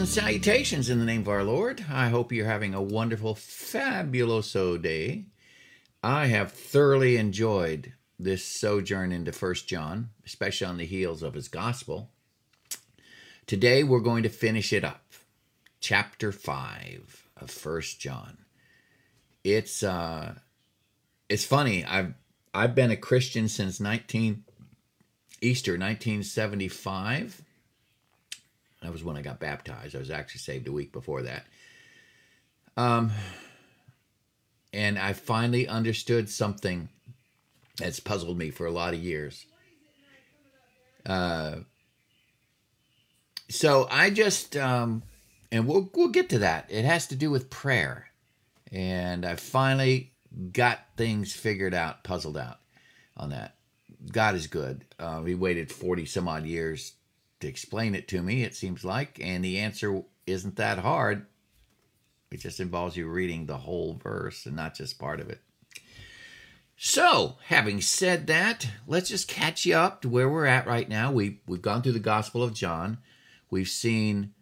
And salutations in the name of our Lord. I hope you're having a wonderful, fabuloso day. I have thoroughly enjoyed this sojourn into First John, especially on the heels of his gospel. Today we're going to finish it up. Chapter 5 of First John. It's uh it's funny. I've I've been a Christian since 19 Easter 1975 that was when I got baptized. I was actually saved a week before that. Um, and I finally understood something that's puzzled me for a lot of years. Uh, so I just, um, and we'll we'll get to that. It has to do with prayer, and I finally got things figured out, puzzled out on that. God is good. Uh, we waited forty some odd years to explain it to me, it seems like, and the answer isn't that hard. It just involves you reading the whole verse and not just part of it. So, having said that, let's just catch you up to where we're at right now. We we've gone through the Gospel of John. We've seen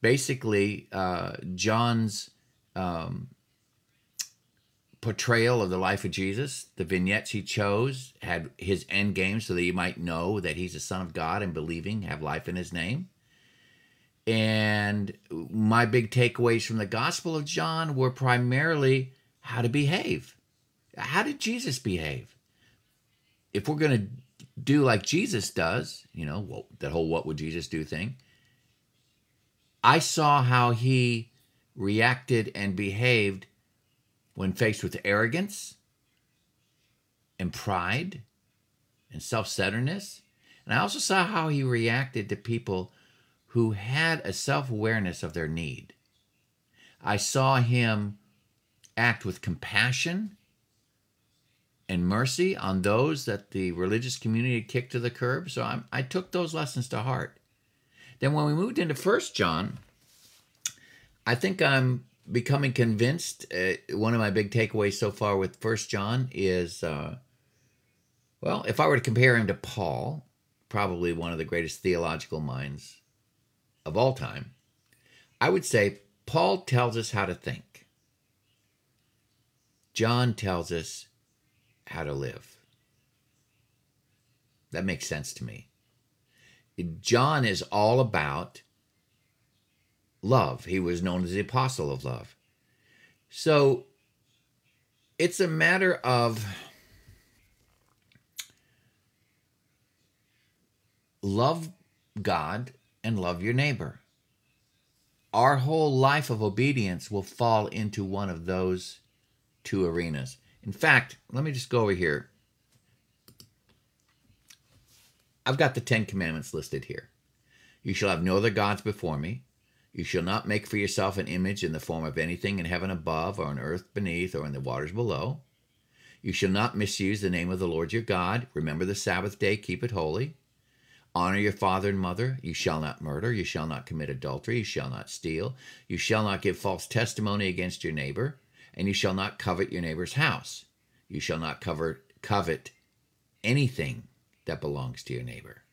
basically uh, John's um, portrayal of the life of Jesus. The vignettes he chose had his end game so that you might know that he's the Son of God and believing, have life in his name. And my big takeaways from the Gospel of John were primarily how to behave. How did Jesus behave? If we're going to do like Jesus does, you know, well, that whole what would Jesus do thing, I saw how he reacted and behaved when faced with arrogance and pride and self centeredness. And I also saw how he reacted to people who had a self awareness of their need. I saw him act with compassion and mercy on those that the religious community had kicked to the curb. So I, I took those lessons to heart. Then when we moved into First John, I think I'm becoming convinced. Uh, one of my big takeaways so far with First John is, uh, well, if I were to compare him to Paul, probably one of the greatest theological minds of all time, I would say Paul tells us how to think. John tells us how to live. That makes sense to me. John is all about love. He was known as the apostle of love. So it's a matter of love God and love your neighbor. Our whole life of obedience will fall into one of those two arenas. In fact, let me just go over here. I've got the Ten Commandments listed here. You shall have no other gods before me. You shall not make for yourself an image in the form of anything in heaven above, or on earth beneath, or in the waters below. You shall not misuse the name of the Lord your God. Remember the Sabbath day, keep it holy. Honor your father and mother. You shall not murder. You shall not commit adultery. You shall not steal. You shall not give false testimony against your neighbor. And you shall not covet your neighbor's house. You shall not cover, covet anything that belongs to your neighbor.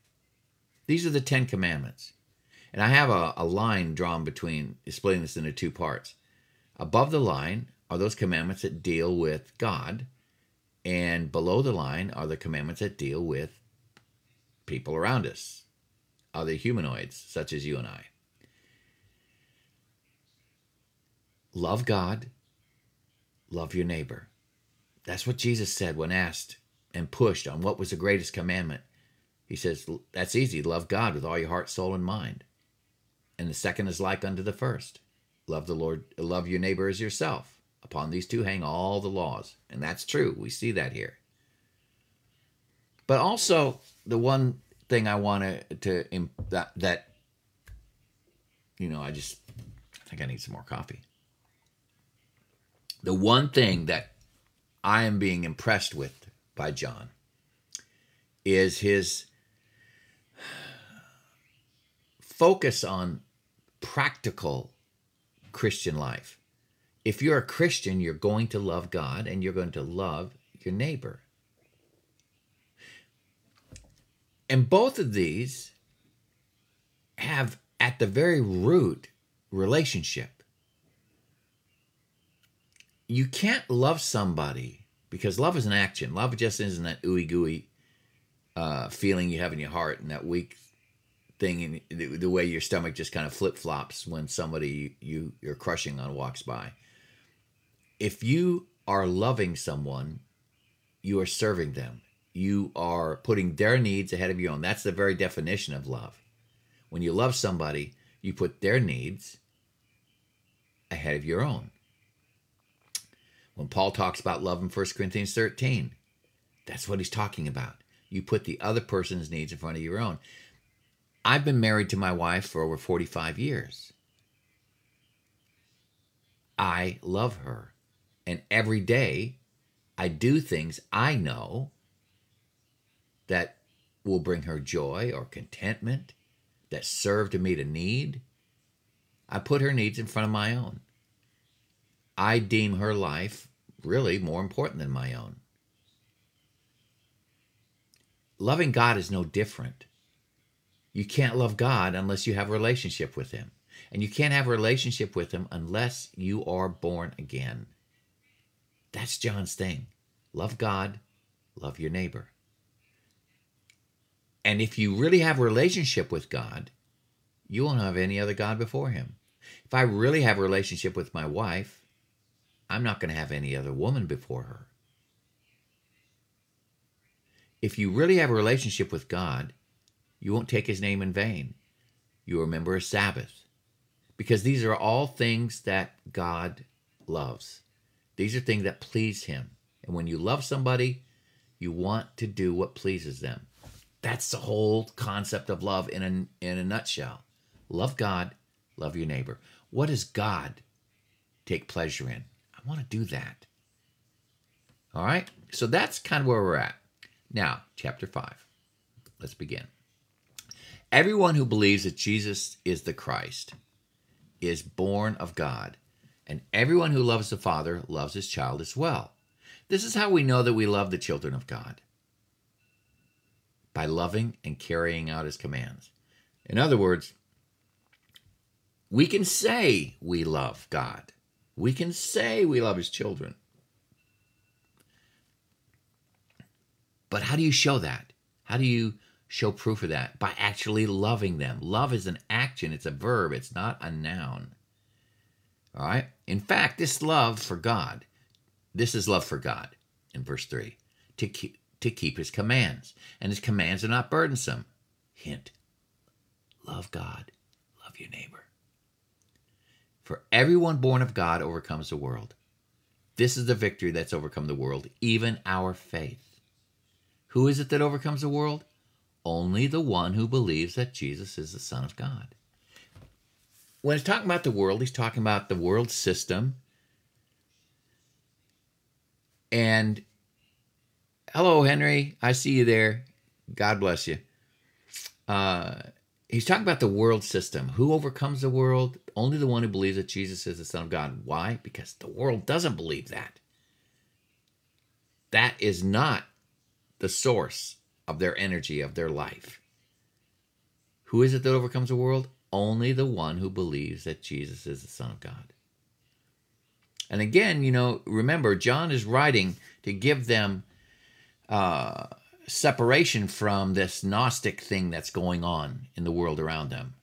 These are the Ten Commandments. And I have a, a line drawn between, splitting this into two parts. Above the line are those commandments that deal with God, and below the line are the commandments that deal with people around us, other humanoids such as you and I. Love God, love your neighbor. That's what Jesus said when asked and pushed on what was the greatest commandment. He says, That's easy. Love God with all your heart, soul, and mind and the second is like unto the first. Love the Lord, love your neighbor as yourself. Upon these two hang all the laws. And that's true. We see that here. But also, the one thing I want to, that, that, you know, I just I think I need some more coffee. The one thing that I am being impressed with by John is his focus on practical Christian life. If you're a Christian, you're going to love God and you're going to love your neighbor. And both of these have at the very root relationship. You can't love somebody because love is an action. Love just isn't that ooey gooey uh, feeling you have in your heart and that weak thing in the, the way your stomach just kind of flip flops when somebody you you're crushing on walks by. If you are loving someone, you are serving them. You are putting their needs ahead of your own. That's the very definition of love. When you love somebody, you put their needs ahead of your own. When Paul talks about love in 1 Corinthians 13, that's what he's talking about. You put the other person's needs in front of your own. I've been married to my wife for over 45 years. I love her. And every day I do things I know that will bring her joy or contentment, that serve to meet a need. I put her needs in front of my own. I deem her life really more important than my own. Loving God is no different. You can't love God unless you have a relationship with Him. And you can't have a relationship with Him unless you are born again. That's John's thing. Love God, love your neighbor. And if you really have a relationship with God, you won't have any other God before Him. If I really have a relationship with my wife, I'm not going to have any other woman before her. If you really have a relationship with God, you won't take His name in vain. You remember a Sabbath. Because these are all things that God loves. These are things that please Him. And when you love somebody, you want to do what pleases them. That's the whole concept of love in a, in a nutshell. Love God, love your neighbor. What does God take pleasure in? I want to do that. All right? So that's kind of where we're at. Now, chapter 5. Let's begin. Everyone who believes that Jesus is the Christ is born of God, and everyone who loves the Father loves his child as well. This is how we know that we love the children of God by loving and carrying out his commands. In other words, we can say we love God. We can say we love his children. But how do you show that? How do you show proof of that? By actually loving them. Love is an action, it's a verb, it's not a noun. All right? In fact, this love for God this is love for God in verse 3 to keep, to keep his commands. And his commands are not burdensome. Hint love God, love your neighbor. For everyone born of God overcomes the world. This is the victory that's overcome the world, even our faith. Who is it that overcomes the world? Only the one who believes that Jesus is the Son of God. When he's talking about the world, he's talking about the world system, and hello, Henry. I see you there. God bless you. Uh, he's talking about the world system. Who overcomes the world? Only the one who believes that Jesus is the Son of God. Why? Because the world doesn't believe that. That is not the source of their energy, of their life. Who is it that overcomes the world? Only the one who believes that Jesus is the Son of God. And again, you know, remember, John is writing to give them uh, separation from this Gnostic thing that's going on in the world around them.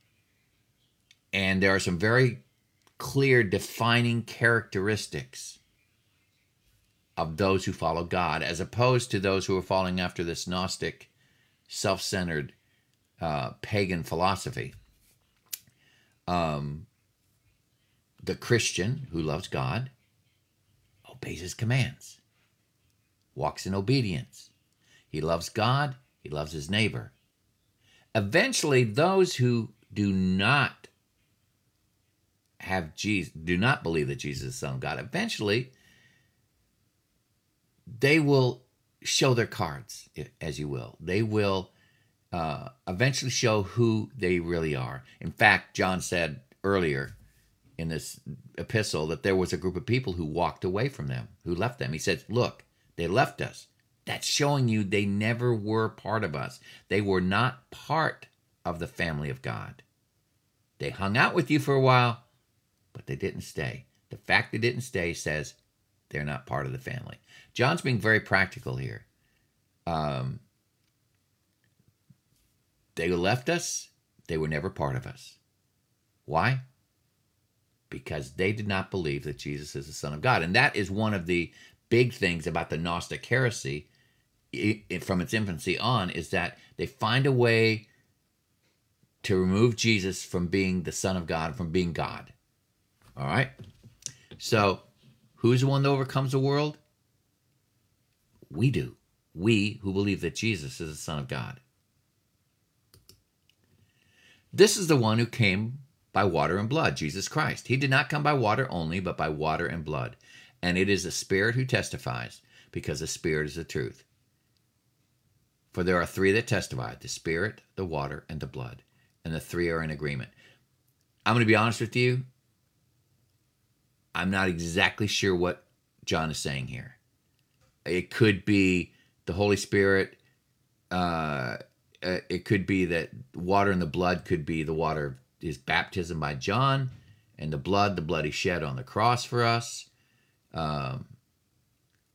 And there are some very clear defining characteristics of those who follow God, as opposed to those who are following after this Gnostic, self centered, uh, pagan philosophy. Um, the Christian who loves God obeys his commands, walks in obedience. He loves God, he loves his neighbor. Eventually, those who do not have Jesus, do not believe that Jesus is the Son of God, eventually they will show their cards, as you will. They will uh, eventually show who they really are. In fact, John said earlier in this epistle that there was a group of people who walked away from them, who left them. He said, Look, they left us. That's showing you they never were part of us. They were not part of the family of God. They hung out with you for a while, but they didn't stay. The fact they didn't stay says they're not part of the family. John's being very practical here. Um, they left us, they were never part of us. Why? Because they did not believe that Jesus is the Son of God. And that is one of the big things about the Gnostic heresy from its infancy on is that they find a way to remove Jesus from being the Son of God, from being God. All right? So, who's the one that overcomes the world? We do. We who believe that Jesus is the Son of God. This is the one who came by water and blood, Jesus Christ. He did not come by water only, but by water and blood. And it is the Spirit who testifies, because the Spirit is the truth. For there are three that testify the Spirit, the water, and the blood. And the three are in agreement. I'm going to be honest with you. I'm not exactly sure what John is saying here. It could be the Holy Spirit. Uh, uh, it could be that water and the blood could be the water of his baptism by John, and the blood, the blood he shed on the cross for us. Um,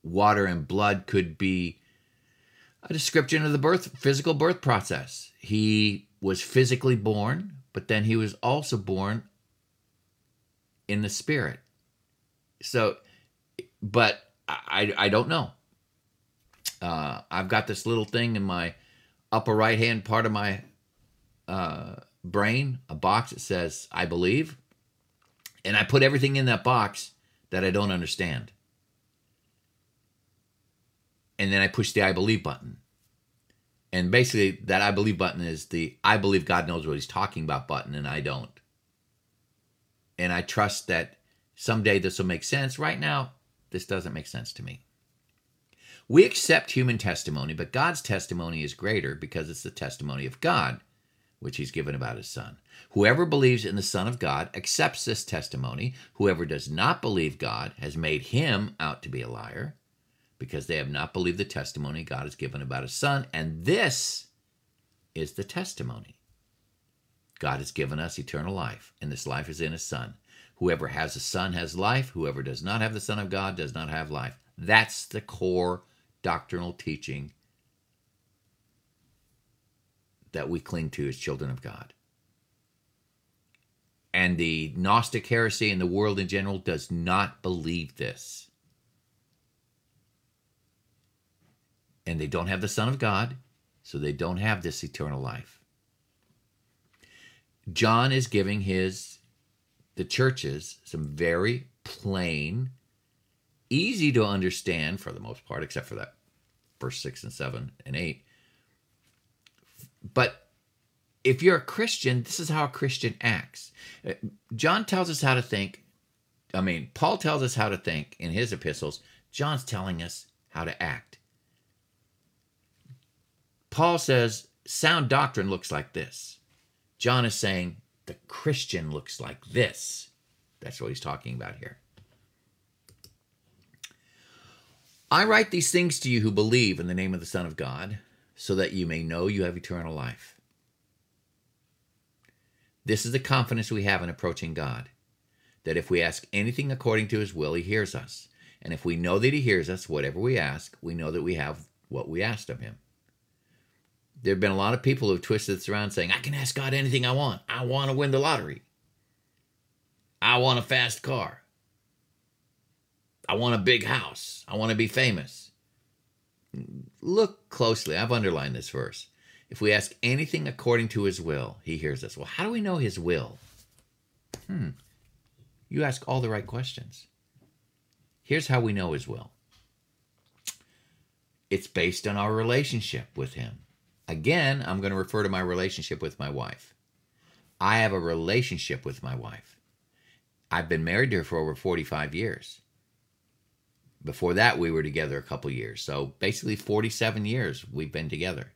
water and blood could be a description of the birth, physical birth process. He was physically born, but then he was also born in the spirit. So, but I, I don't know. Uh, I've got this little thing in my upper right hand part of my uh, brain, a box that says, I believe. And I put everything in that box that I don't understand. And then I push the I believe button. And basically, that I believe button is the I believe God knows what he's talking about button, and I don't. And I trust that Someday this will make sense. Right now, this doesn't make sense to me. We accept human testimony, but God's testimony is greater because it's the testimony of God, which He's given about His Son. Whoever believes in the Son of God accepts this testimony. Whoever does not believe God has made him out to be a liar because they have not believed the testimony God has given about His Son. And this is the testimony God has given us eternal life, and this life is in His Son. Whoever has the Son has life. Whoever does not have the Son of God does not have life. That's the core doctrinal teaching that we cling to as children of God. And the Gnostic heresy and the world in general does not believe this. And they don't have the Son of God, so they don't have this eternal life. John is giving his the churches some very plain, easy to understand for the most part, except for that verse 6 and 7 and 8. But if you're a Christian, this is how a Christian acts. John tells us how to think. I mean, Paul tells us how to think in his epistles. John's telling us how to act. Paul says sound doctrine looks like this. John is saying the Christian looks like this. That's what he's talking about here. I write these things to you who believe in the name of the Son of God, so that you may know you have eternal life. This is the confidence we have in approaching God that if we ask anything according to his will, he hears us. And if we know that he hears us, whatever we ask, we know that we have what we asked of him there have been a lot of people who have twisted this around saying, I can ask God anything I want. I want to win the lottery. I want a fast car. I want a big house. I want to be famous. Look closely. I've underlined this verse. If we ask anything according to his will, he hears us. Well, how do we know his will? Hmm. You ask all the right questions. Here's how we know his will it's based on our relationship with him. Again, I'm going to refer to my relationship with my wife. I have a relationship with my wife. I've been married to her for over 45 years. Before that, we were together a couple years. So basically, 47 years we've been together.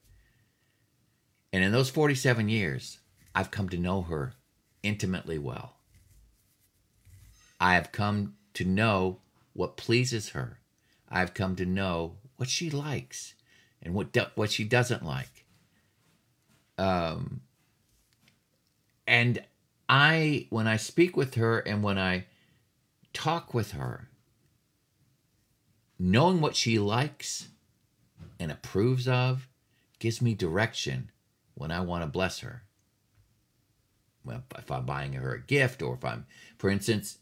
And in those 47 years, I've come to know her intimately well. I have come to know what pleases her. I've come to know what she likes and what do, what she doesn't like. Um, and I when I speak with her and when I talk with her, knowing what she likes and approves of gives me direction when I want to bless her. Well, if I'm buying her a gift or if I'm, for instance,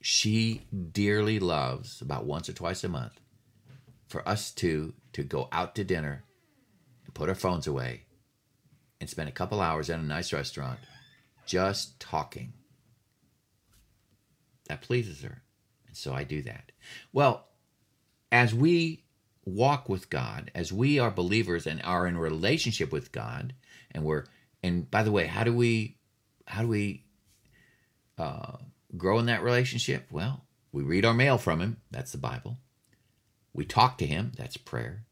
she dearly loves about once or twice a month for us two to go out to dinner and put our phones away and spend a couple hours in a nice restaurant just talking. That pleases her. And so I do that. Well, as we walk with God, as we are believers and are in relationship with God, and we're and by the way, how do we how do we uh, grow in that relationship? Well, we read our mail from Him. That's the Bible. We talk to Him. That's prayer.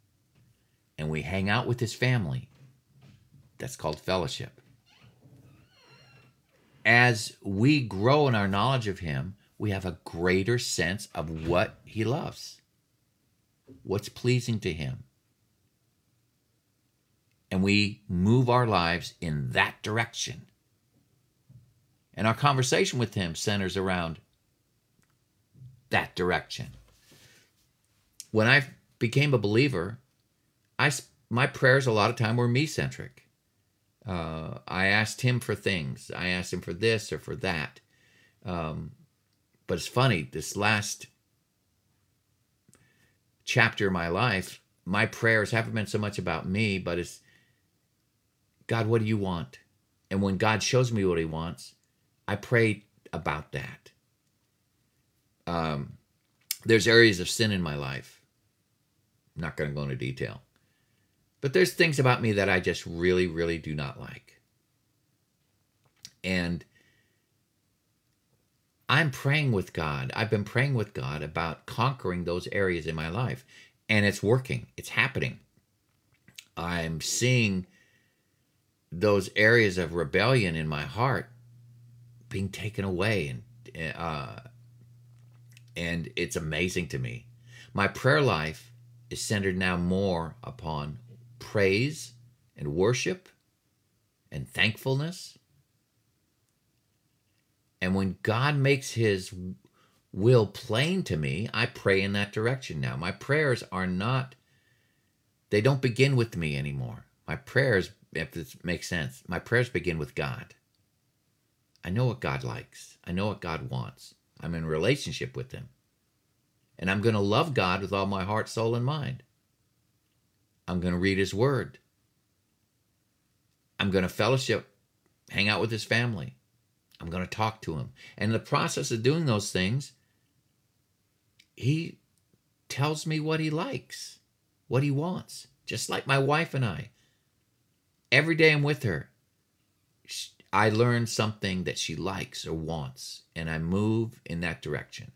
And we hang out with His family. That's called fellowship. As we grow in our knowledge of Him, we have a greater sense of what He loves, what's pleasing to Him. And we move our lives in that direction. And our conversation with Him centers around that direction. When I became a believer, I my prayers a lot of time were me centric. Uh, I asked him for things. I asked him for this or for that. Um, but it's funny, this last chapter of my life, my prayers haven't been so much about me, but it's God, what do you want? And when God shows me what he wants, I pray about that. Um, there's areas of sin in my life. I'm not going to go into detail. But there's things about me that I just really, really do not like. And I'm praying with God. I've been praying with God about conquering those areas in my life. And it's working, it's happening. I'm seeing those areas of rebellion in my heart being taken away and uh, and it's amazing to me my prayer life is centered now more upon praise and worship and thankfulness. And when God makes his will plain to me, I pray in that direction now. My prayers are not, they don't begin with me anymore. My prayers, if this makes sense, my prayers begin with God. I know what God likes, I know what God wants. I'm in relationship with him. And I'm going to love God with all my heart, soul, and mind. I'm going to read his word. I'm going to fellowship, hang out with his family. I'm going to talk to him. And in the process of doing those things, he tells me what he likes, what he wants, just like my wife and I. Every day I'm with her, I learn something that she likes or wants, and I move in that direction.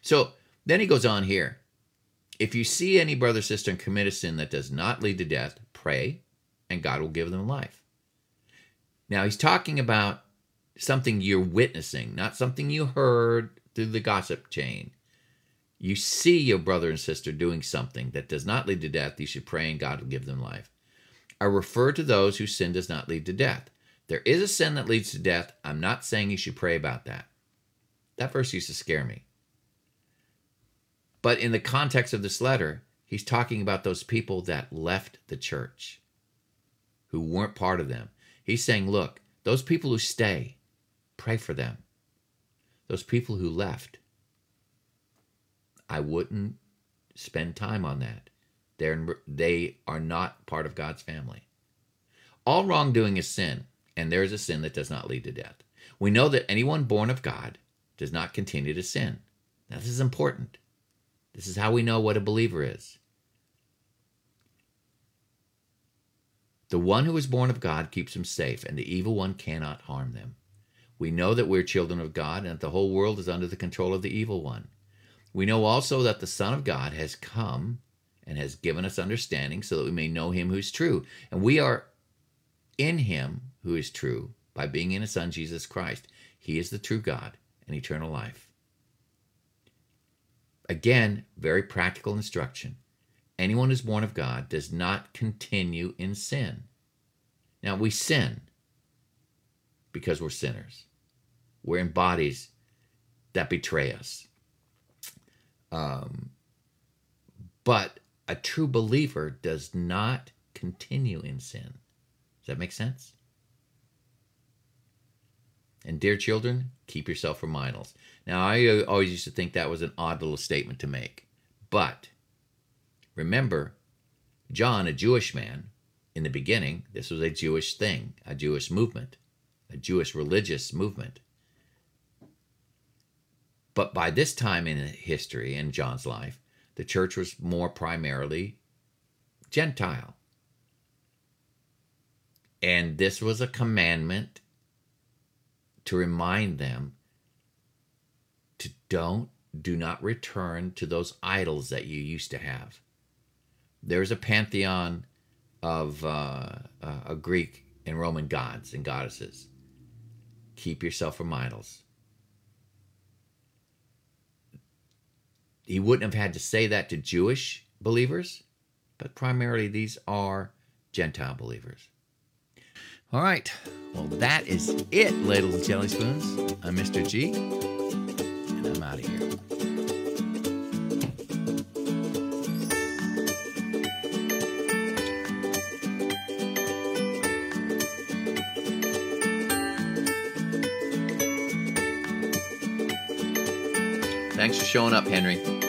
So then he goes on here. If you see any brother sister commit a sin that does not lead to death, pray, and God will give them life. Now he's talking about something you're witnessing, not something you heard through the gossip chain. You see your brother and sister doing something that does not lead to death, you should pray and God will give them life. I refer to those whose sin does not lead to death. There is a sin that leads to death. I'm not saying you should pray about that. That verse used to scare me. But in the context of this letter, he's talking about those people that left the church, who weren't part of them. He's saying, look, those people who stay, pray for them. Those people who left, I wouldn't spend time on that. They're, they are not part of God's family. All wrongdoing is sin, and there is a sin that does not lead to death. We know that anyone born of God does not continue to sin. Now, this is important. This is how we know what a believer is. The one who is born of God keeps him safe, and the evil one cannot harm them. We know that we're children of God and that the whole world is under the control of the evil one. We know also that the Son of God has come and has given us understanding so that we may know him who's true. And we are in him who is true by being in his Son, Jesus Christ. He is the true God and eternal life. Again, very practical instruction. Anyone who's born of God does not continue in sin. Now, we sin because we're sinners. We're in bodies that betray us. Um, but a true believer does not continue in sin. Does that make sense? And dear children, keep yourself from idols. Now, I uh, always used to think that was an odd little statement to make. But remember, John, a Jewish man, in the beginning, this was a Jewish thing, a Jewish movement, a Jewish religious movement. But by this time in history, in John's life, the church was more primarily Gentile. And this was a commandment to remind them to don't, do not return to those idols that you used to have. There's a pantheon of uh, uh, Greek and Roman gods and goddesses. Keep yourself from idols. He wouldn't have had to say that to Jewish believers, but primarily these are Gentile believers. All right. Well, that is it, ladles and jelly spoons. I'm Mr. G, I'm out of here. Thanks for showing up, Henry.